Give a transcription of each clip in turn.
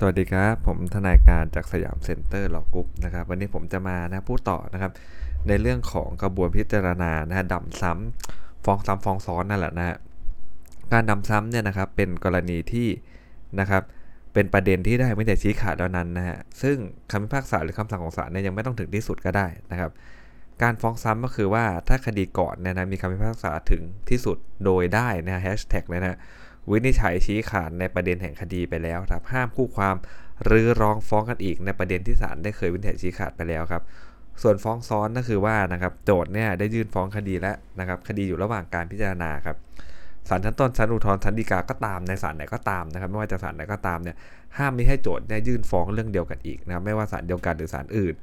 สวัสดีครับ ผมทนายการจาก Siam Center Law Group นะครับ วันนี้ผมจะมานะพูดต่อนะครับ ในเรื่องของกระบวนพิจารณานะฮะดำซ้ำฟ้องซ้ำฟ้องซ้อนนั่นแหละนะฮะการดำซ้ำเนี่ยนะครับเป็นกรณีที่นะครับเป็นประเด็นที่ได้วินิจฉัยชี้ขาดแล้วนั้นนะฮะซึ่งคำพิพากษาหรือคำสั่งของศาลเนี่ยยังไม่ต้องถึงที่สุดก็ได้นะครับ การฟ้องซ้ำก็คือว่าถ้าคดีก่อนเนี่ยนะมีคำพิพากษาถึงที่สุดโดยได้นะฮะแฮชแท็กเลยนะ วินิจฉัยชี้ขาดในประเด็นแห่งคดีไปแล้วครับห้ามคู่ความหรือร้องฟ้องกันอีกในประเด็นที่ศาลได้เคยวินิจฉัยชี้ขาดไปแล้วครับ ส่วนฟ้องซ้อนก็คือว่านะครับโจทย์เนี่ยได้ยื่นฟ้องคดีแล้วนะครับคดีอยู่ระหว่างการพิจารณาครับศาลชั้นต้นศาลอุทธรณ์ศาลฎีกาก็ตามในศาลไหนก็ตามนะครับ ไม่ว่าจะศาลไหนก็ตามเนี่ยห้ามไม่ให้โจทย์เนี่ยยื่นฟ้องเรื่องเดียวกันอีกนะครับไม่ว่าศาลเดียวกันหรือศาลอื่น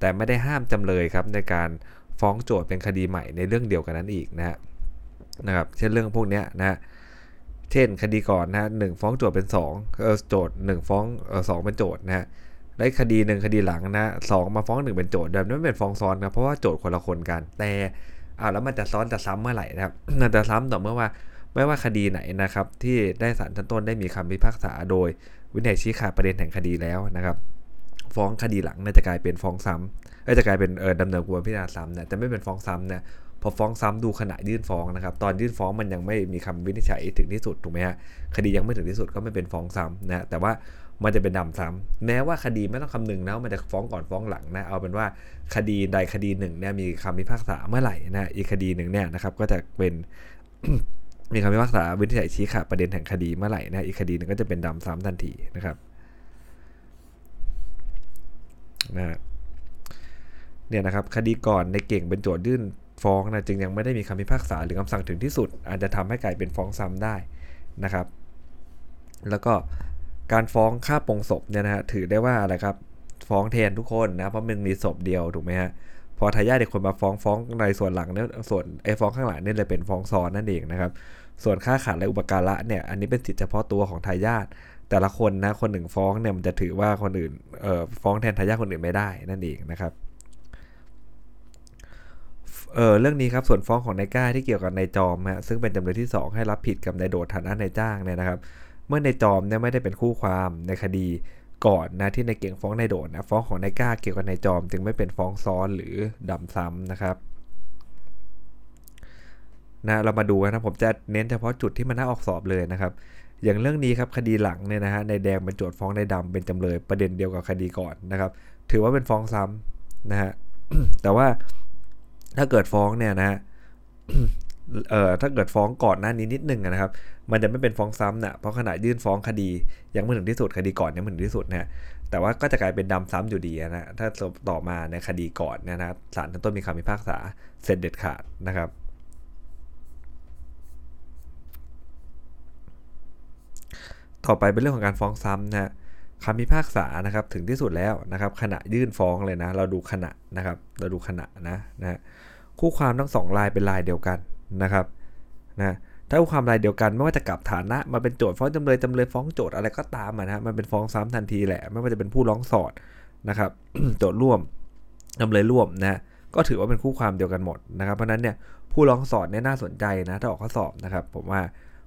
แต่ไม่ได้ห้ามจำเลยครับในการฟ้องโจทย์เป็นคดีใหม่ในเรื่องเดียวกันนั้นอีกนะฮะนะครับเช่นเรื่องพวกนี้นะฮะ เช่นคดีก่อนนะหนึ่งฟ้องโจทย์เป็น2เออโจทย์1ฟ้องเออสเป็นโจทย์นะฮะได้คดีหนึ่งคดีหลังนะสองมาฟ้องหนึ่งเป็นโจทย์แบบนั้นเป็นฟ้องซ้อนนะเพราะว่าโจทย์คนละคนกัน แต่อ่าแล้วมันจะซ้อนจะซ้ำเมื่อไหร่นะครับมันจะซ้ำต่อเมื่อว่าไม่ว่าคดีไหนนะครับ ที่ได้ศาลชั้นต้นได้มีคำพิพากษาโดย วินัยชี้ขาดประเด็นแห่งคดีแล้วนะครับ ฟ้องคดีหลังน่าจะกลายเป็นฟ้องซ้ำเอ้ยจะกลายเป็นเออดำเนินกระบวนพิจารณาซ้ำนะแต่ไม่เป็นฟ้องซ้ำเนี่ย พอฟ้องซ้ำดูขณะยื่นฟ้องนะครับ ตอนยื่นฟ้องมันยังไม่มีคำวินิจฉัยถึงที่สุดถูกไหมฮะคดียังไม่ถึงที่สุดก็ไม่เป็นฟ้องซ้ำนะแต่ว่ามันจะเป็นดำซ้ำแม้ว่าคดีไม่ต้องคำนึงนะว่ามันจะฟ้องก่อนฟ้องหลังนะเอาเป็นว่าคดีใดคดีหนึ่งเนี่ยมีคำพิพากษาเมื่อไหร่นะอีกคดีหนึ่งเนี่ยนะครับก็จะเป็นมีคำพิพากษาวินิจฉัยชี้ขาดประเด็นแห่งคดีเมื่อไหร่นะอีกคดีหนึ่งก็จะเป็นดำซ้ำทันทีนะครับนะเนี่ยนะครับคดีก่อนในเก่งเป็นโจทยื่น ฟ้องนะจึงยังไม่ได้มีคำพิพากษาหรือคำสั่งถึงที่สุด อาจจะทำให้กลายเป็นฟ้องซ้ำได้นะครับ แล้วก็การฟ้องฆ่าปงศพเนี่ยนะฮะถือได้ว่าอะไรครับฟ้องแทนทุกคนนะเพราะมันมีศพเดียวถูกไหมฮะพอทายาทเด็กคนมาฟ้องฟ้องในส่วนหลังเนี่ยส่วนไอ้ฟ้องข้างหลังเนี่ยเลยเป็นฟ้องซ้อนนั่นเองนะครับ ส่วนค่าขาดและอุปการะเนี่ยอันนี้เป็นสิทธิเฉพาะตัวของทายาทแต่ละคนนะคนหนึ่งฟ้องเนี่ยมันจะถือว่าคนอื่นเอ่อฟ้องแทนทายาทคนอื่นไม่ได้นั่นเองนะครับ เออเรื่องนี้ครับส่วนฟ้องของนายก้าที่เกี่ยวกับนายจอมฮะซึ่งเป็นจำเลยที่ 2 ให้รับผิดกับนายโดดฐานะนายจ้างเนี่ยนะครับ เมื่อนายจอมเนี่ยไม่ได้เป็นคู่ความในคดีก่อนนะที่นายเก่งฟ้องนายโดดนะฟ้องของนายก้าเกี่ยวกับนายจอม จึงไม่เป็นฟ้องซ้อนหรือดำซ้ำนะครับนะเรามาดูนะผมจะเน้นเฉพาะจุดที่มันน่าออกสอบเลยนะครับ อย่างเรื่องนี้ครับคดีหลังเนี่ยนะฮะนายแดงเป็นโจทย์ฟ้องนายดำเป็นจำเลยประเด็นเดียวกับคดีก่อนนะครับ ถือว่าเป็นฟ้องซ้ำนะฮะแต่ว่า ถ้าเกิดฟ้องเนี่ยนะฮะเอ่อถ้าเกิดฟ้องก่อนหน้านี้นิดนึงนะครับ มันจะไม่เป็นฟ้องซ้ำนะเพราะขณะยื่นฟ้องคดียังไม่ถึงที่สุดคดีก่อนยังไม่ถึงที่สุดนะแต่ว่าก็จะกลายเป็นดำซ้ำอยู่ดีนะถ้าต่อมาในคดีก่อนเนี่ยนะศาลชั้นต้นมีคำพิพากษาเสร็จเด็ดขาดนะครับ ต่อไปเป็นเรื่องของการฟ้องซ้ำนะ คำพิพากษานะครับถึงที่สุดแล้วนะครับขณะยื่นฟ้องเลยนะ เราดูขณะนะครับ เราดูขณะนะนะคู่ความทั้งสองลายเป็นลายเดียวกันนะครับนะถ้าคู่ความลายเดียวกันไม่ว่าจะกลับฐานะมาเป็นโจทย์ฟ้องจำเลยจำเลยฟ้องโจทย์อะไรก็ตามนะมันเป็นฟ้องซ้ำทันทีแหละ ไม่ว่าจะเป็นผู้ร้องสอดนะครับโจทย์ร่วมจำเลยร่วมนะก็ถือว่าเป็นคู่ความเดียวกันหมดนะครับเพราะนั้นเนี่ยผู้ร้องสอดเนี่ยน่าสนใจนะถ้าออกข้อสอบนะครับ ผมว่า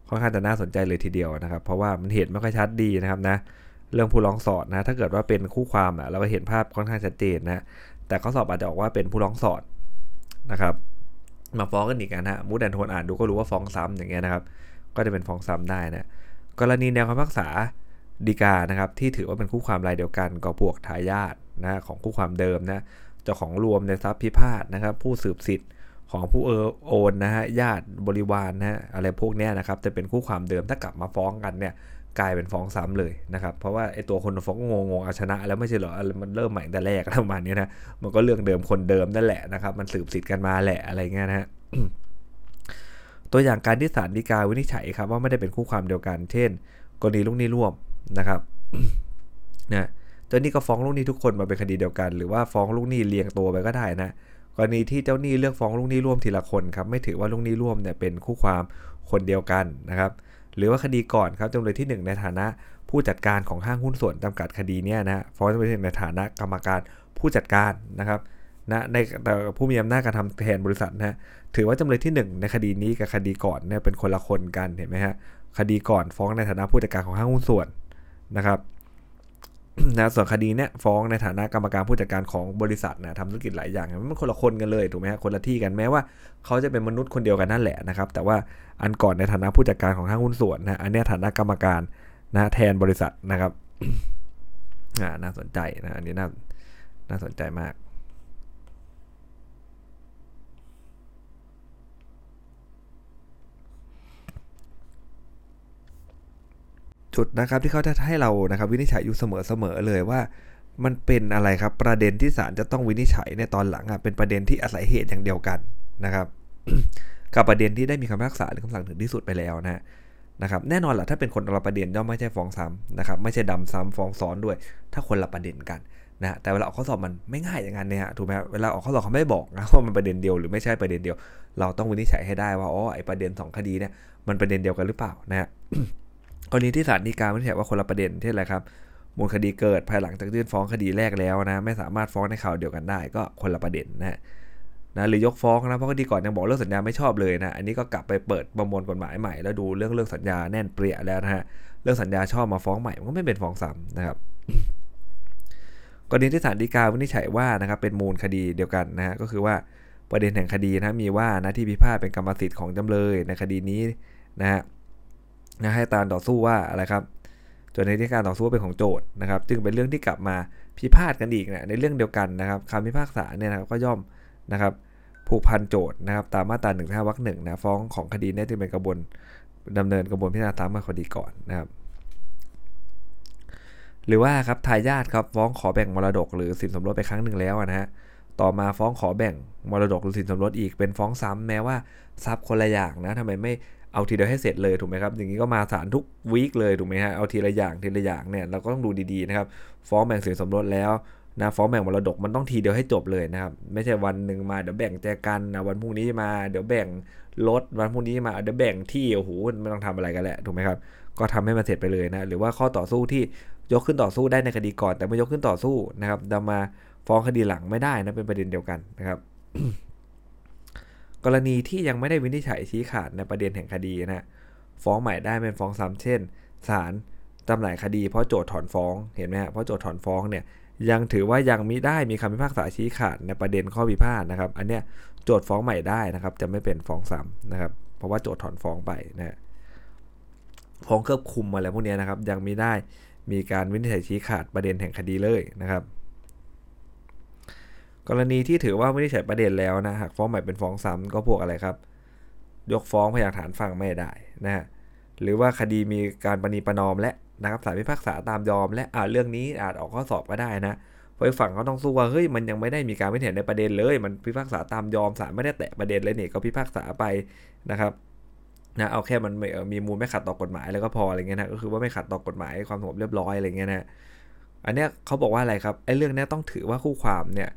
ค่อนข้างจะน่าสนใจเลยทีเดียวนะครับ เพราะว่ามันเห็นไม่ค่อยชัดดีนะครับนะ เรื่องผู้ร้องสอดนะ ถ้าเกิดว่าเป็นคู่ความอะเราก็เห็นภาพค่อนข้างชัดเจนนะ แต่ข้อสอบอาจจะออกว่าเป็นผู้ร้องสอดนะครับมาฟ้องกันอีกนะฮะมูดแอนโทนอ่านดูก็รู้ว่าฟ้องซ้ำอย่างเงี้ยนะครับ ก็จะเป็นฟ้องซ้ำได้นะกรณีแนวคำพิพากษาดีกานะครับที่ถือว่าเป็นคู่ความรายเดียวกันก็พวกทายาทนะของคู่ความเดิมนะเจ้าของรวมในทรัพย์พิพาทนะครับ ผู้สืบสิทธิ์ของผู้เออโอนนะฮะญาติบริวารนนะฮะอะไรพวกนี้นะครับจะเป็นคู่ความเดิมถ้ากลับมาฟ้องกันเนี่ย กลายเป็นฟ้องซ้ำเลยนะครับ เพราะว่าไอ้ตัวคนฟ้องงงงเอาชนะ แล้วไม่ใช่เหรอมันเริ่มใหม่แต่แรกประมาณนี้นะมันก็เรื่องเดิมคนเดิมนั่นแหละนะครับ มันสืบสิทธิ์กันมาแหละอะไรเงี้ยนะฮะตัวอย่างการที่ศาลฎีกาวินิจฉัยครับว่าไม่ได้เป็นคู่ความเดียวกัน เช่น กรณีลูกหนี้ร่วมนะครับนะเจ้าหนี้ก็ฟ้องลูกหนี้ทุกคนมาเป็นคดีเดียวกัน หรือว่าฟ้องลูกหนี้เรียงตัวไปก็ได้นะกรณีที่เจ้าหนี้เลือกฟ้องลูกหนี้ร่วมทีละคนครับไม่ถือว่าลูกหนี้ร่วมเนี่ยเป็นคู่ความคนเดียวกันนะครับ หรือว่าคดีก่อนครับจำเลยที่ 1 ในฐานะผู้จัดการของห้างหุ้นส่วนจำกัดคดีเนี่ยนะฟ้องจำเลยที่ในฐานะกรรมการผู้จัดการนะครับนะในแต่ผู้มีอำนาจการทำแทนบริษัทนะถือว่าจำเลยที่ 1 ในคดีนี้กับคดีก่อนเนี่ยเป็นคนละคนกันเห็นไหมฮะคดีก่อนฟ้องในฐานะผู้จัดการของห้างหุ้นส่วนนะครับ นะส่วนคดีเนี้ยฟ้องในฐานะกรรมการผู้จัดการของบริษัทนะทำธุรกิจหลายอย่างมันคนละคนกันเลยถูกไหมฮะคนละที่กันแม้ว่าเขาจะเป็นมนุษย์คนเดียวกันนั่นแหละนะครับ แต่ว่าอันก่อนในฐานะผู้จัดการของห้างหุ้นส่วนนะอันนี้ฐานะกรรมการนะแทนบริษัทนะครับน่าสนใจนะอันนี้น่าน่าสนใจมาก จุดนะครับที่เขาจะให้เรานะครับวินิจฉัยอยู่เสมอๆเลยว่า มันเป็นอะไรครับประเด็นที่ศาลจะต้องวินิจฉัยในตอนหลังอะเป็นประเด็นที่อาศัยเหตุอย่างเดียวกันนะครับ กับประเด็นที่ได้มีคำพิพากษาหรือคำสั่งถึงที่สุดไปแล้วนะนะครับแน่นอนแหละถ้าเป็นคนละประเด็นย่อมไม่ใช่ฟ้องซ้ำนะครับไม่ใช่ดำซ้ำฟ้องซ้อนด้วย ถ้าคนละประเด็นกันนะแต่เวลาออกข้อสอบมันไม่ง่ายอย่างนั้นเนี่ยถูกไหมเวลาออกข้อสอบเขาไม่บอกนะว่ามันประเด็นเดียวหรือไม่ใช่ประเด็นเดียว เราต้องวินิจฉัยให้ได้ว่าอ๋อไอประเด็น 2 คดีเนี่ยมันประเด็นเดียวกันหรือเปล่านะฮะ กรณีที่ศาลฎีกาวินิจฉัยว่าคนละประเด็นที่อะไรครับมูลคดีเกิดภายหลังจากยื่นฟ้องคดีแรกแล้วนะไม่สามารถฟ้องในข่าวเดียวกันได้ก็คนละประเด็นนะนะหรือยกฟ้องนะเพราะคดีก่อนยังบอกเรื่องสัญญาไม่ชอบเลยนะอันนี้ก็กลับไปเปิดประมวลกฎหมายใหม่ แล้วดูเรื่องเรื่องสัญญาแน่นเปรี้ยแล้วนะฮะเรื่องสัญญาชอบมาฟ้องใหม่มันก็ไม่เป็นฟ้องซ้ำนะครับกรณีที่ศาลฎีกาวินิจฉัยว่านะครับเป็นมูลคดีเดียวกันนะฮะก็คือว่าประเด็นแห่งคดีนะมีว่านะที่พิพาทเป็นกรรมสิทธิ์ของจำเลยในคดีนี้นะฮะ นะให้ตามต่อสู้ว่าอะไรครับจนในที่การต่อสู้เป็นของโจทย์นะครับ จึงเป็นเรื่องที่กลับมาพิพาทกันอีกนะในเรื่องเดียวกันนะครับคำพิพากษาเนี่ยนะครับก็ย่อมนะครับผูกพันโจทย์นะครับ ตามมาตราหนึ่งห้าวรรคหนึ่งนะฟ้องของคดีนี้จึงเป็นกระบวนดำเนินกระบวนพิจารณาตามมาคดีก่อนนะครับ หรือว่าครับทายาทครับฟ้องขอแบ่งมรดกหรือสินสมรสไปครั้งหนึ่งแล้วนะฮะต่อมาฟ้องขอแบ่งมรดกหรือสินสมรสอีกเป็นฟ้องซ้ำแม้ว่าทรัพย์คนละอย่างนะทำไมไม่ เอาทีเดียวให้เสร็จเลยถูกไหมครับอย่างนี้ก็มาศาลทุกวีคเลยถูกไหมฮะเอาทีละอย่างทีละอย่างเนี่ยเราก็ต้องดูดีๆนะครับฟ้องแบ่งสินสมรสแล้วนะฟ้องแบ่งมรดกมันต้องทีเดียวให้จบเลยนะครับไม่ใช่วันหนึ่งมาเดี๋ยวแบ่งแจกันนะวันพรุ่งนี้มาเดี๋ยวแบ่งรถวันพรุ่งนี้มาเดี๋ยวแบ่งที่โอ้โหไม่ต้องทำอะไรกันแหละถูกไหมครับก็ทำให้มันเสร็จไปเลยนะหรือว่าข้อต่อสู้ที่ยกขึ้นต่อสู้ได้ในคดีก่อน แต่ไม่ยกขึ้นต่อสู้นะครับดำมาฟ้องคดีหลังไม่ได้นะเป็นประเด็นเดียวกันนะครับ กรณีที่ยังไม่ได้วินิจฉัยชี้ขาดในประเด็นแห่งคดีนะฟ้องใหม่ได้เป็นฟ้องซ้ำเช่นศาลจำหน่ายคดีเพราะโจทย์ถอนฟ้องเห็นไหมฮะเพราะโจทย์ถอนฟ้องเนี่ยยังถือว่ายังมิได้มีคำพิพากษาชี้ขาดในประเด็นข้อพิพาทนะครับ อันเนี้ยโจทย์ฟ้องใหม่ได้นะครับ จะไม่เป็นฟ้องซ้ำนะครับ เพราะว่าโจทย์ถอนฟ้องไปนะฟ้องเครือบคุมอะไรพวกนี้นะครับ ยังม่ได้มีการวินิจฉัยชี้ขาดประเด็นแห่งคดีเลยนะครับ กรณีที่ถือว่าวินิจฉัยประเด็นแล้วนะหากฟ้องใหม่เป็นฟ้องซ้ำก็พวกอะไรครับ ยกฟ้องพยานฐานฟังไม่ได้นะฮะหรือว่าคดีมีการปณีประนอมและนะครับศาลพิพากษาตามยอม และอ่าเรื่องนี้อาจออกข้อสอบก็ได้นะเพราะฝั่งเขาต้องสู้ว่าเฮ้ยมันยังไม่ได้มีการไม่เห็นในประเด็นเลย มันพิพากษาตามยอมศาลไม่ได้แตะประเด็นเลยเนี่ยก็พิพากษาไปนะครับนะเอาแค่มันมีมูลไม่ขัดต่อกฎหมายแล้วก็พออะไรเงี้ยนะก็คือว่าไม่ขัดต่อกฎหมายความสงบเรียบร้อยอะไรเงี้ยนะอันเนี้ยเขาบอกว่าอะไรครับไอ้เรื่องนี้ต้องถือว่าคู่ความเนี่ย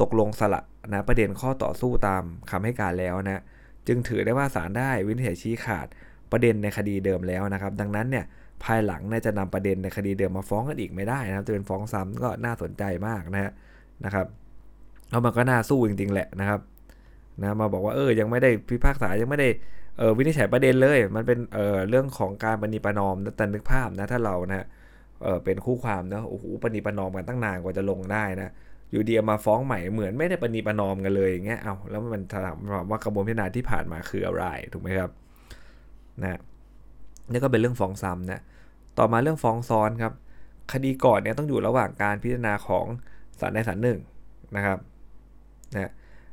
ตกลงสละนะประเด็นข้อต่อสู้ตามคำให้การแล้วนะจึงถือได้ว่าศาลได้วินิจฉัยชี้ขาดประเด็นในคดีเดิมแล้วนะครับ ดังนั้นเนี่ยภายหลังเนี่ยจะนำประเด็นในคดีเดิมมาฟ้องกันอีกไม่ได้นะครับ จะเป็นฟ้องซ้ำก็น่าสนใจมากนะฮะนะครับแล้วมันก็น่าสู้จริงๆแหละนะครับนะมาบอกว่าเออยังไม่ได้พิพากษายังไม่ได้เออวินิจฉัยประเด็นเลย มันเป็นเออเรื่องของการปณิปนอมแต่นึกภาพนะถ้าเรานะเออเป็นคู่ความนะโอ้โหปณิปนอมกันตั้งนานกว่าจะลงได้นะ อยู่เดียมาฟ้องใหม่เหมือนไม่ได้ปณีประนอมกันเลยอย่างเงี้ยเอาแล้วมันถามว่ากระบวนพิจารณาที่ผ่านมาคืออะไรถูกไหมครับนะนี่ก็เป็นเรื่องฟ้องซ้ำนะต่อมาเรื่องฟ้องซ้อนครับ คดีก่อนเนี่ยต้องอยู่ระหว่างการพิจารณาของศาลในศาลหนึ่งนะครับนะ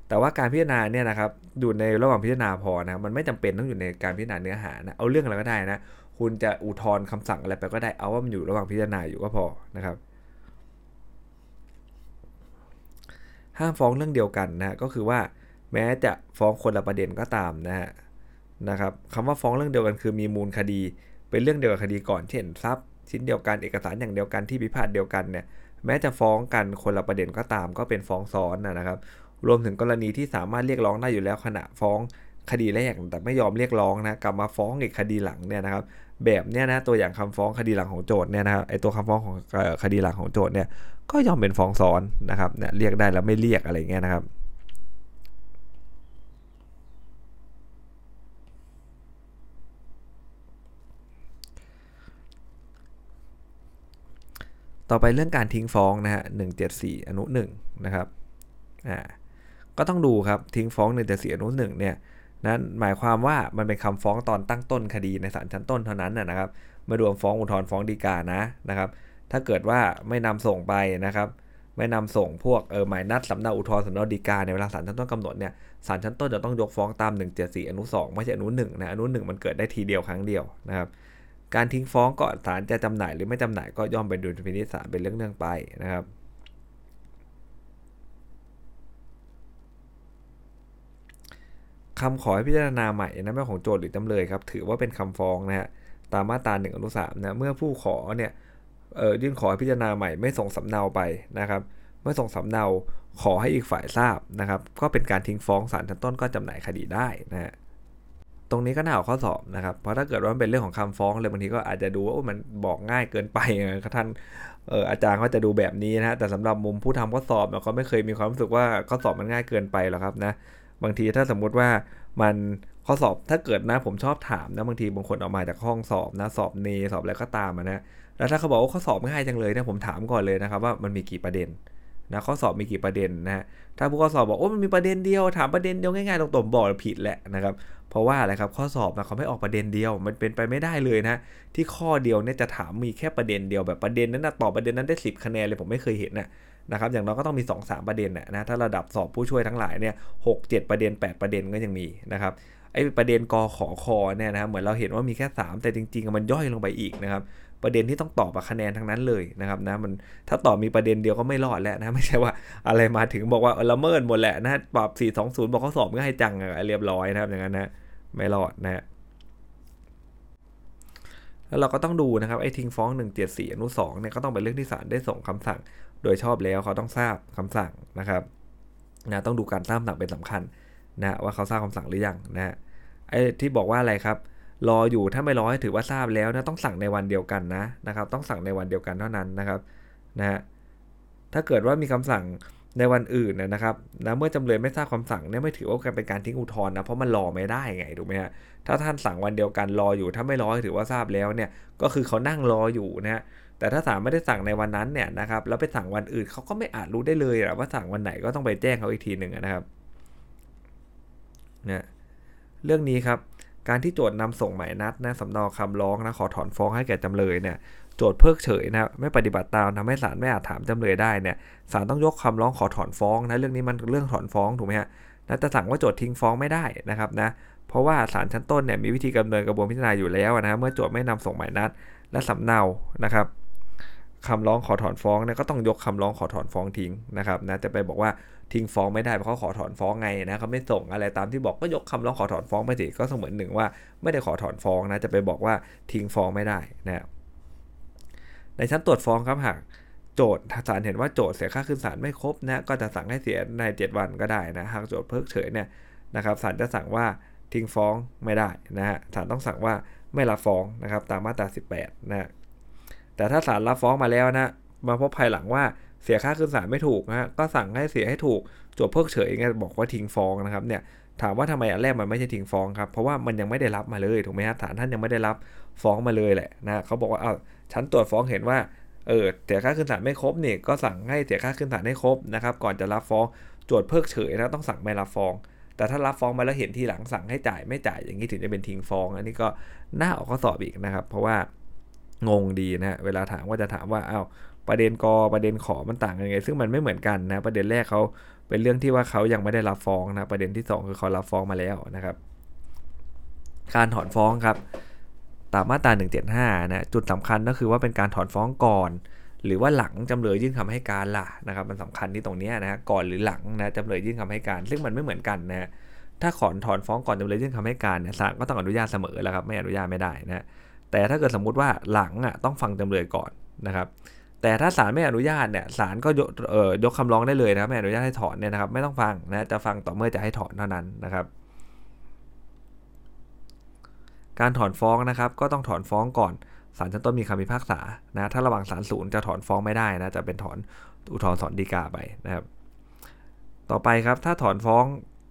แต่ว่าการพิจารณาเนี่ยนะครับอยู่ในระหว่างพิจารณาพอนะมันไม่จำเป็นต้องอยู่ในการพิจารณาเนื้อหานะเอาเรื่องอะไรก็ได้นะ คุณจะอุทธรณ์คำสั่งอะไรไปก็ได้เอาว่ามันอยู่ระหว่างพิจารณาอยู่ก็พอนะครับ ห้ามฟ้องเรื่องเดียวกันนะก็คือว่าแม้จะฟ้องคนละประเด็นก็ตามนะฮะนะครับคำว่าฟ้องเรื่องเดียวกันคือมีมูลคดี เป็นเรื่องเดียวกับคดีก่อนเช่นทรัพย์ชิ้นเดียวกันเอกสารอย่างเดียวกันที่พิพาทเดียวกันเนี่ยแม้จะฟ้องกันคนละประเด็นก็ตาม ก็เป็นฟ้องซ้อนนะครับ รวมถึงกรณีที่สามารถเรียกร้องได้อยู่แล้วขณะฟ้องคดีแรกแต่ไม่ยอมเรียกร้องนะกลับมาฟ้องอีกคดีหลังเนี่ยนะครับ แบบเนี้ยนะตัวอย่างคำฟ้องคดีหลังของโจทย์เนี่ยนะครับไอตัวคำฟ้องของคดีหลังของโจทย์เนี่ยก็ยอมเป็นฟ้องซ้อนนะครับเนี่ยเรียกได้แล้วไม่เรียกอะไรเงี้ยนะครับตต่อไปเรื่องการทิ้งฟ้องนะฮะ174 อนุ1นะครับ อ่า ก็ต้องดูครับทิ้งฟ้อง 174 อนุ1เนี่ย นั้นหมายความว่ามันเป็นคำฟ้องตอนตั้งต้นคดีในศาลชั้นต้นเท่านั้นนะครับไม่รวมฟ้องอุทธรณ์ฟ้องฎีกานะนะครับ ถ้าเกิดว่าไม่นำส่งไปนะครับ ไม่นำส่งพวกเออหมายนัดสำเนาอุทธรณ์สำเนาฎีกาในเวลาศาลชั้นต้นกำหนดเนี่ยศาลชั้นต้นจะต้องยกฟ้องตาม 174 อนุ 2 ไม่ใช่อนุ1นะอนุ1มันเกิดได้ทีเดียวครั้งเดียวนะครับการทิ้งฟ้องก่อนศาลจะจำหน่ายหรือไม่จำหน่ายก็ย่อมเป็นดุลพินิจศาลเป็นเรื่องๆไปนะครับ คำขอให้พิจารณาใหม่นะไม่ของโจทย์หรือจำเลยครับ ถือว่าเป็นคำฟ้องนะฮะตามมาตรา1อนุ3นะเมื่อผู้ขอเนี่ยเออยื่นขอพิจารณาใหม่ไม่ส่งสำเนาไปนะครับเมื่อส่งสำเนาขอให้อีกฝ่ายทราบนะครับ ก็เป็นการทิ้งฟ้องศาลชั้นต้นก็จำหน่ายคดีได้นะฮะตรงนี้ก็น่าเอาข้อสอบนะครับ เพราะถ้าเกิดว่ามันเป็นเรื่องของคำฟ้องเลยบางทีก็อาจจะดูว่ามันบอกง่ายเกินไปนะท่านเอออาจารย์ก็จะดูแบบนี้นะฮะแต่สำหรับมุมผู้ทำข้อสอบเนี่ยเขาไม่เคยมีความรู้สึกว่าข้อสอบมันง่ายเกินไปหรอกครับนะ บางทีถ้าสมมุติว่ามันข้อสอบถ้าเกิดนะผมชอบถามนะบางทีบางคนออกมาจากห้องสอบนะสอบเนสอบอะไรก็ตามนะแล้วถ้าเขาบอกว่าข้อสอบง่ายจังเลยนะผมถามก่อนเลยนะครับว่ามันมีกี่ประเด็นนะข้อสอบมีกี่ประเด็นนะฮะถ้าผู้ข้อสอบบอกโอ้มันมีประเด็นเดียวถามประเด็นเดียวง่ายๆตรงๆบอกผิดแหละนะครับเพราะว่าอะไรครับข้อสอบนะเขาไม่ออกประเด็นเดียว มันเป็นไปไม่ได้เลยนะที่ข้อเดียวเนี่ยจะถามมีแค่ประเด็นเดียวแบบประเด็นนั้นนะตอบประเด็นนั้นได้ 10 คะแนนเลยผมไม่เคยเห็นนะ นะครับอย่างน้อยก็ต้องมี 2-3 ประเด็นนะถ้าระดับสอบผู้ช่วยทั้งหลายเนี่ยหกเประเด็น 8 ประเด็นก็ยังมีนะครับไอ้ประเด็นกอขอคอเนี่ยนะเหมือนเราเห็นว่ามีแค่ 3 แต่จริงๆมันย่อยลงไปอีกนะครับประเด็นที่ต้องตอบคะแนนทั้งนั้นเลยนะครับนะมันถ้าตอบมีประเด็นเดียวก็ไม่รอดแล้วนะไม่ใช่ว่าอะไรมาถึงบอกว่าละเมิดหมดแหละนะปรับ420 บอกเขาสอบง่ายจังเรียบร้อยนะครับอย่างนั้นนะไม่รอดนะแล้วเราก็ต้องดูนะครับไอ้ทิ้งฟ้อง 174 อนุ2เนี่ยก็ต้องเป็นเรื่องที่ศาลได้ส่งคำสั่ง โดยชอบแล้วเขาต้องทราบคำสั่งนะครับนะต้องดูการทราบคำสั่งเป็นสำคัญนะว่าเขาทราบคำสั่งหรือยังนะไอ้ที่บอกว่าอะไรครับ รออยู่ถ้าไม่รอให้ถือว่าทราบแล้วนะต้องสั่งในวันเดียวกันนะนะครับ ต้องสั่งในวันเดียวกันเท่านั้นนะครับนะฮะถ้าเกิดว่ามีคำสั่งในวันอื่นนะครับนะเมื่อจำเลยไม่ทราบคำสั่งเนี่ยไม่ถือว่าเป็นการทิ้งอุทธรณ์นะเพราะมันรอไม่ได้ไงถูกไหมฮะถ้าท่านสั่งวันเดียวกันรออยู่ถ้าไม่รอถือว่าทราบแล้วเนี่ยก็คือเขานั่งรออยู่นะ แต่ถ้าศาลไม่ได้สั่งในวันนั้นเนี่ยนะครับแล้วไปสั่งวันอื่นเขาก็ไม่อาจรู้ได้เลยว่าสั่งวันไหนก็ต้องไปแจ้งเขาอีกทีหนึ่งนะครับเนี่ยเรื่องนี้ครับการที่โจทย์นำส่งหมายนัดนะสำเนาคำร้องนะขอถอนฟ้องให้แก่จำเลยเนี่ยโจทย์เพิกเฉยนะไม่ปฏิบัติตามทำให้ศาลไม่อาจถามจำเลยได้เนี่ยศาลต้องยกคำร้องขอถอนฟ้องนะเรื่องนี้มันเรื่องถอนฟ้องถูกไหมฮะนะแต่สั่งว่าโจทย์ทิ้งฟ้องไม่ได้นะครับนะเพราะว่าศาลชั้นต้นเนี่ยมีวิธีดำเนินกระบวนพิจารณาอยู่แล้วนะเมื่อโจทย์ไม่นำส่งหมายนัดและสำเนานะครับ คำร้องขอถอนฟ้องเนี่ยก็ต้องยกคำร้องขอถอนฟ้องทิ้งนะครับนะจะไปบอกว่าทิ้งฟ้องไม่ได้เพราะเขาขอถอนฟ้องไงนะเขาไม่ส่งอะไรตามที่บอกก็ยกคำร้องขอถอนฟ้องไปสิก็เสมือนหนึ่งว่าไม่ได้ขอถอนฟ้องนะจะไปบอกว่าทิ้งฟ้องไม่ได้นะในชั้นตรวจฟ้องครับหากโจทย์ศาลเห็นว่าโจทย์เสียค่าขึ้นศาลไม่ครบนะก็จะสั่งให้เสียใน 7 วันก็ได้นะหากโจทย์เพิกเฉยเนี่ยนะครับศาลจะสั่งว่าทิ้งฟ้องไม่ได้นะฮะศาลต้องสั่งว่าไม่รับฟ้องนะครับตามมาตรา 18 นะ แต่ถ้าศาลรับฟ้องมาแล้วนะ มาพบภายหลังว่าเสียค่าขึ้นศาลไม่ถูกนะก็สั่งให้เสียให้ถูกโจทย์เพิกเฉยไงบอกว่าทิ้งฟ้องนะครับเนี่ยถามว่าทำไมอันแรกมันไม่ใช่ทิ้งฟ้องครับเพราะว่ามันยังไม่ได้รับมาเลยถูกไหมฮะศาลท่านยังไม่ได้รับฟ้องมาเลยแหละนะเขาบอกว่าเอาชั้นตรวจฟ้องเห็นว่าเออเสียค่าขึ้นศาลไม่ครบเนี่ยก็สั่งให้เสียค่าขึ้นศาลให้ครบนะครับก่อนจะรับฟ้องโจทย์เพิกเฉยนะต้องสั่งไม่รับฟ้องแต่ถ้ารับฟ้องมาแล้วเห็นทีหลังสั่งให้จ่ายไม่จ่ายอย่างนี้ถึงจะเป็นทิ้งฟ้อง อันนี้ก็น่าออกข้อสอบอีกนะครับ เพราะว่า งงดีนะเวลาถามว่าจะถามว่าเอา้าประเด็นกอประเด็นขอมันต่างกันยังไง ซึ่งมันไม่เหมือนกันนะประเด็นแรกเขาเป็นเรื่องที่ว่าเขายังไม่ได้รับฟ้องนะประเด็นที่ 2 คือเขารับฟ้องมาแล้วนะครับ การถอนฟ้องครับ ตามมาตรา175นะจุดสำคัญก็คือว่าเป็นการถอนฟ้องก่อน หรือว่าหลังจำเลยยื่นคำให้การล่ะนะครับ มันสำคัญที่ตรงนี้นะก่อนหรือหลังนะจำเลยยื่นคำให้การ ซึ่งมันไม่เหมือนกันนะถ้าขอนถอนฟ้องก่อนจำเลยยื่นคำให้การเนี่ยศาลก็ต้องอนุญาตเสมอแล้วครับไม่อนุญาตไม่ได้นะ แต่ถ้าเกิดสมมุติว่าหลังอะต้องฟังจำเลยก่อนนะครับ แต่ถ้าศาลไม่อนุญาตเนี่ยศาลก็ยกเอ่อยกคำร้องได้เลยนะไม่อนุญาตให้ถอนเนี่ยนะครับ ไม่ต้องฟังนะจะฟังต่อเมื่อจะให้ถอนเท่านั้นนะครับ การถอนฟ้องนะครับ ก็ต้องถอนฟ้องก่อนศาลชั้นต้นมีคำพิพากษานะถ้าระหว่างศาลศูนย์จะถอนฟ้องไม่ได้นะจะเป็นถอนอุทธรณ์สอนดีกาไปนะครับ ต่อไปครับถ้าถอนฟ้อง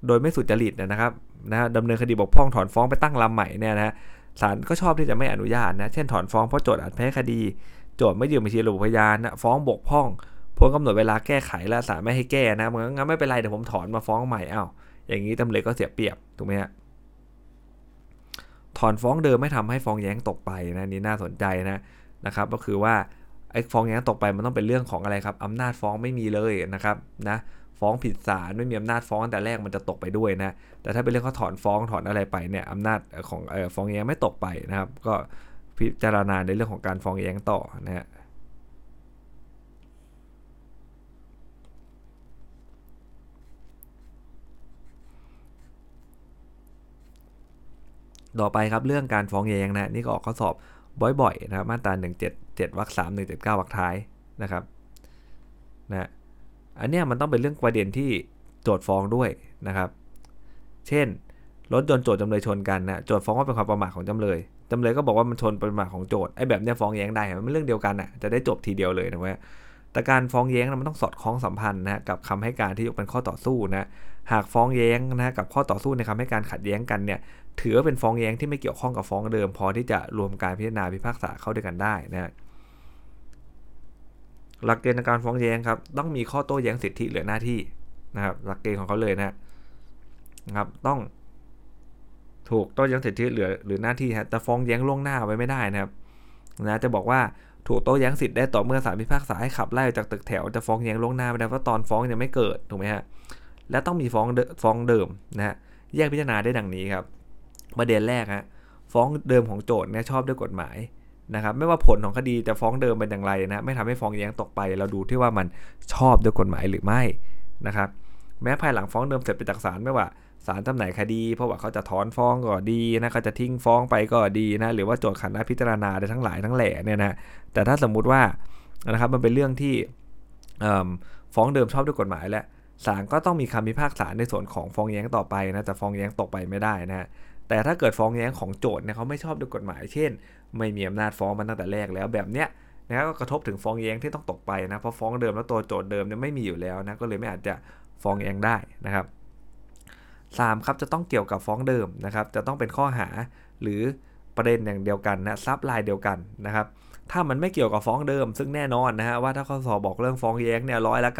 โดยไม่สุจริตนะครับนะดำเนินคดีบกพร่องถอนฟ้องไปตั้งลำใหม่เนี่ยนะ ศาลก็ชอบที่จะไม่อนุญาตนะ เช่นถอนฟ้องเพราะโจทย์อาจแพ้คดี โจทย์ไม่ยื่นบัญชีระบุพยานนะฟ้องบกพร่องพ้นกำหนดเวลาแก้ไขและศาลไม่ให้แก้นะมันงั้นไม่เป็นไรเดี๋ยวผมถอนมาฟ้องใหม่เอ้าอย่างนี้ตำรวจก็เสียเปรียบถูกไหมฮะถอนฟ้องเดิมไม่ทำให้ฟ้องแย้งตกไปนะนี่น่าสนใจนะนะครับ ก็คือว่าไอ้ฟ้องแย้งตกไปมันต้องเป็นเรื่องของอะไรครับอำนาจฟ้องไม่มีเลยนะครับนะ ฟ้องผิดศาลไม่มีอำนาจฟ้องตั้งแต่แรกมันจะตกไปด้วยนะ แต่ถ้าเป็นเรื่องเขาถอนฟ้องถอนอะไรไปเนี่ยอำนาจของฟ้องแย้งไม่ตกไปนะครับ ก็พิจารณาในเรื่องของการฟ้องแย้งต่อนะฮะต่อไปครับเรื่องการฟ้องแย้งนะนี่ก็ออกข้อสอบบ่อยๆนะครับมาตรา177วรรค3 179วรรคท้ายนะครับนะ อันเนี้ยมันต้องเป็นเรื่องประเด็นที่โจทย์ฟ้องด้วยนะครับ เช่นรถยนต์โจทจำเลยชนกันนะโจทฟ้องว่าเป็นความประมาทของจำเลยจำเลยก็บอกว่ามันชนประมาทของโจทไอ้แบบเนี้ยฟ้องแย้งได้มันเป็นเรื่องเดียวกันอะจะได้จบทีเดียวเลยนะเว้ยแต่การฟ้องแย้งมันต้องสอดคล้องสัมพันธ์นะกับคำให้การที่ยกเป็นข้อต่อสู้นะหากฟ้องแย้งนะกับข้อต่อสู้ในคำให้การขัดแย้งกันเนี่ยถือว่าเป็นฟ้องแย้งที่ไม่เกี่ยวข้องกับฟ้องเดิม พอที่จะรวมการพิจารณาพิพากษาเข้าด้วยกันได้นะ หลักเกณฑ์ในการฟ้องแย้งครับ ต้องมีข้อโต้แย้งสิทธิหรือหน้าที่นะครับ หลักเกณฑ์ของเขาเลยนะนะครับ ต้องถูกโต้แย้งสิทธิหรือหรือหน้าที่ฮะจะฟ้องแย้งล่วงหน้าไว้ไม่ได้นะครับนะจะบอกว่าถูกโต้แย้งสิทธิ์ได้ต่อเมื่อศาลพิพากษาให้ขับไล่จากตึกแถวจะฟ้องแย้งล่วงหน้าไม่ได้เพราะตอนฟ้องยังไม่เกิดถูกไหมฮะและต้องมีฟ้องฟ้องเดิมนะฮะแยกพิจารณาได้ดังนี้ครับประเด็นแรกฮะฟ้องเดิมของโจทย์เนี่ยชอบด้วยกฎหมาย นะครับไม่ว่าผลของคดีจะฟ้องเดิมเป็นอย่างไรนะไม่ทำให้ฟ้องแย้งตกไป เราดูที่ว่ามันชอบด้วยกฎหมายหรือไม่นะครับแม้ภายหลังฟ้องเดิมเสร็จไปจากศาลไม่ว่าศาลจำไหนคดี เพราะว่าเขาจะถอนฟ้องก็ดีนะเขาจะทิ้งฟ้องไปก็ดีนะหรือว่าโจทย์ขันนัดพิจารณาได้ทั้งหลายทั้งแหล่เนี่ยนะแต่ถ้าสมมุติว่านะครับมันเป็นเรื่องที่ฟ้องเดิมชอบด้วยกฎหมายแล้วศาลก็ต้องมีคำพิพากษาในส่วนของฟ้องแย้งต่อไปนะจะฟ้องแย้งตกไปไม่ได้นะแต่ถ้าเกิดฟ้องแย้งของโจทย์เนี่ยเขาไม่ชอบด้วยกฎหมาย เช่น ไม่มีอำนาจฟ้องมันตั้งแต่แรกแล้วแบบเนี้ยนะก็กระทบถึงฟ้องแย้งที่ต้องตกไปนะเพราะฟ้องเดิมแล้วตัวโจทย์เดิมเนี่ยไม่มีอยู่แล้วนะก็เลยไม่อาจจะฟ้องแย้งได้นะครับ 3. ครับจะต้องเกี่ยวกับฟ้องเดิมนะครับ จะต้องเป็นข้อหาหรือประเด็นอย่างเดียวกันนะซับลายเดียวกันนะครับ ถ้ามันไม่เกี่ยวกับฟ้องเดิม ซึ่งแน่นอนนะฮะว่าถ้าข้อสอบบอกเรื่องฟ้องแย้งเนี่ยร้อยละ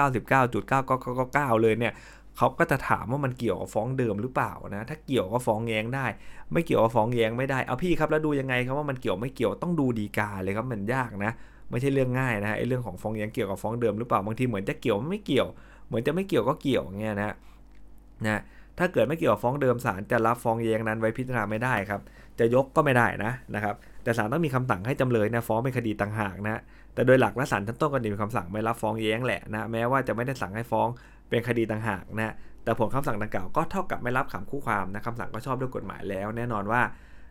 99.9999เลยเนี่ย เขาก็จะถามว่ามันเกี่ยวกับฟ้องเดิมหรือเปล่านะ ถ้าเกี่ยวก็ฟ้องแย้งได้ ไม่เกี่ยวกับฟ้องแย้งไม่ได้ เอาพี่ครับแล้วดูยังไงครับว่ามันเกี่ยวไม่เกี่ยวต้องดูดีกาเลยครับมันยากนะ ไม่ใช่เรื่องง่ายนะไอ้เรื่องของฟ้องแย้งเกี่ยวกับฟ้องเดิมหรือเปล่าบางทีเหมือนจะเกี่ยวไม่เกี่ยว เหมือนจะไม่เกี่ยวก็เกี่ยวเงี้ยนะนะถ้าเกิดไม่เกี่ยวกับฟ้องเดิมศาลจะรับฟ้องแย้งนั้นไว้พิจารณาไม่ได้ครับ จะยกก็ไม่ได้นะนะครับ แต่ศาลต้องมีคำสั่งให้จำเลยนะฟ้องเป็นคดีต่างหากนะ แต่โดยหลักและศาลชั้นต้นก็มีคำสั่งไม่รับฟ้องแย้งแหละนะ แม้ว่าจะไม่ได้สั่งให้ฟ้อง เป็นคดีต่างหากนะแต่ผลคำสั่งดังกล่าวก็เท่ากับไม่รับคำคู่ความนะคำสั่งก็ชอบด้วยกฎหมายแล้ว แน่นอนว่า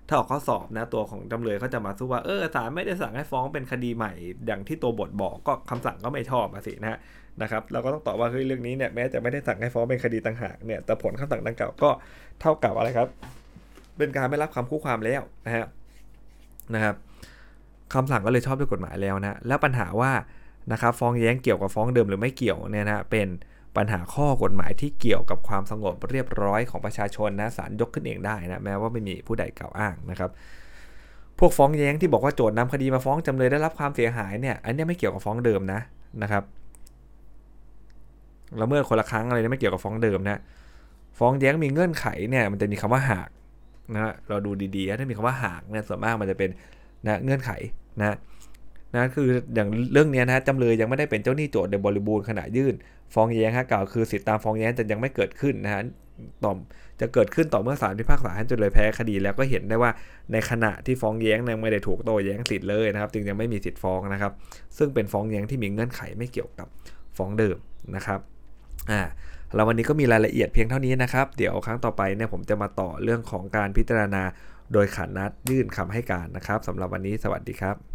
ถ้าออกข้อสอบนะตัวของจำเลยเขาจะมาสู้ว่าเออศาลไม่ได้สั่งให้ฟ้องเป็นคดีใหม่ อย่างที่ตัวบทบอกก็คำสั่งก็ไม่ชอบสินะนะครับเราก็ต้องตอบว่าเฮ้ยเรื่องนี้เนี่ยแม้จะไม่ได้สั่งให้ฟ้องเป็นคดีต่างหากเนี่ยแต่ผลคำสั่งดังกล่าวก็เท่ากับอะไรครับ เป็นการไม่รับคำคู่ความแล้วนะฮะนะครับคำสั่งก็เลยชอบด้วยกฎหมายแล้วนะแล้วปัญหาว่านะครับฟ้องแย้งเกี่ยวกับฟ้องเดิมหรือไม่เกี่ยวเนี่ยนะเป็น ปัญหาข้อกฎหมายที่เกี่ยวกับความสงบเรียบร้อยของประชาชนนะศาลยกขึ้นเองได้นะแม้ว่าไม่มีผู้ใดกล่าวอ้างนะครับพวกฟ้องแย้งที่บอกว่าโจทย์นำคดีมาฟ้องจำเลยได้รับความเสียหายเนี่ยอันนี้ไม่เกี่ยวกับฟ้องเดิมนะนะครับละเมิดคนละครั้งอะไรนี่ไม่เกี่ยวกับฟ้องเดิมนะฟ้องแย้งมีเงื่อนไขเนี่ยมันจะมีคำว่าหากนะเราดูดีๆถ้ามีคำว่าหากเนี่ยส่วนมากมันจะเป็นนะเงื่อนไขนะ นะคืออย่างเรื่องนี้นะจำเลยยังไม่ได้เป็นเจ้าหนี้โจทย์ในบริบูรณ์ขณะยื่นฟ้องแย้งฮะกล่าวคือสิทธิตามฟ้องแย้งจะยังไม่เกิดขึ้นนะฮะต่อจะเกิดขึ้นต่อเมื่อศาลพิพากษาให้จำเลยแพ้คดีแล้วก็เห็นได้ว่าในขณะที่ฟ้องแย้งยังไม่ได้ถูกโต้แย้งสิทธิ์เลยนะครับ จึงยังไม่มีสิทธิ์ฟ้องนะครับ ซึ่งเป็นฟ้องแย้งที่มีเงื่อนไขไม่เกี่ยวกับฟ้องเดิมนะครับอ่าเราวันนี้ก็มีรายละเอียดเพียงเท่านี้นะครับ เดี๋ยวครั้งต่อไปเนี่ยผมจะมาต่อเรื่องของการพิจารณา โดยขันนัดยื่นคำให้การนะครับสำหรับวันนี้สวัสดีครับ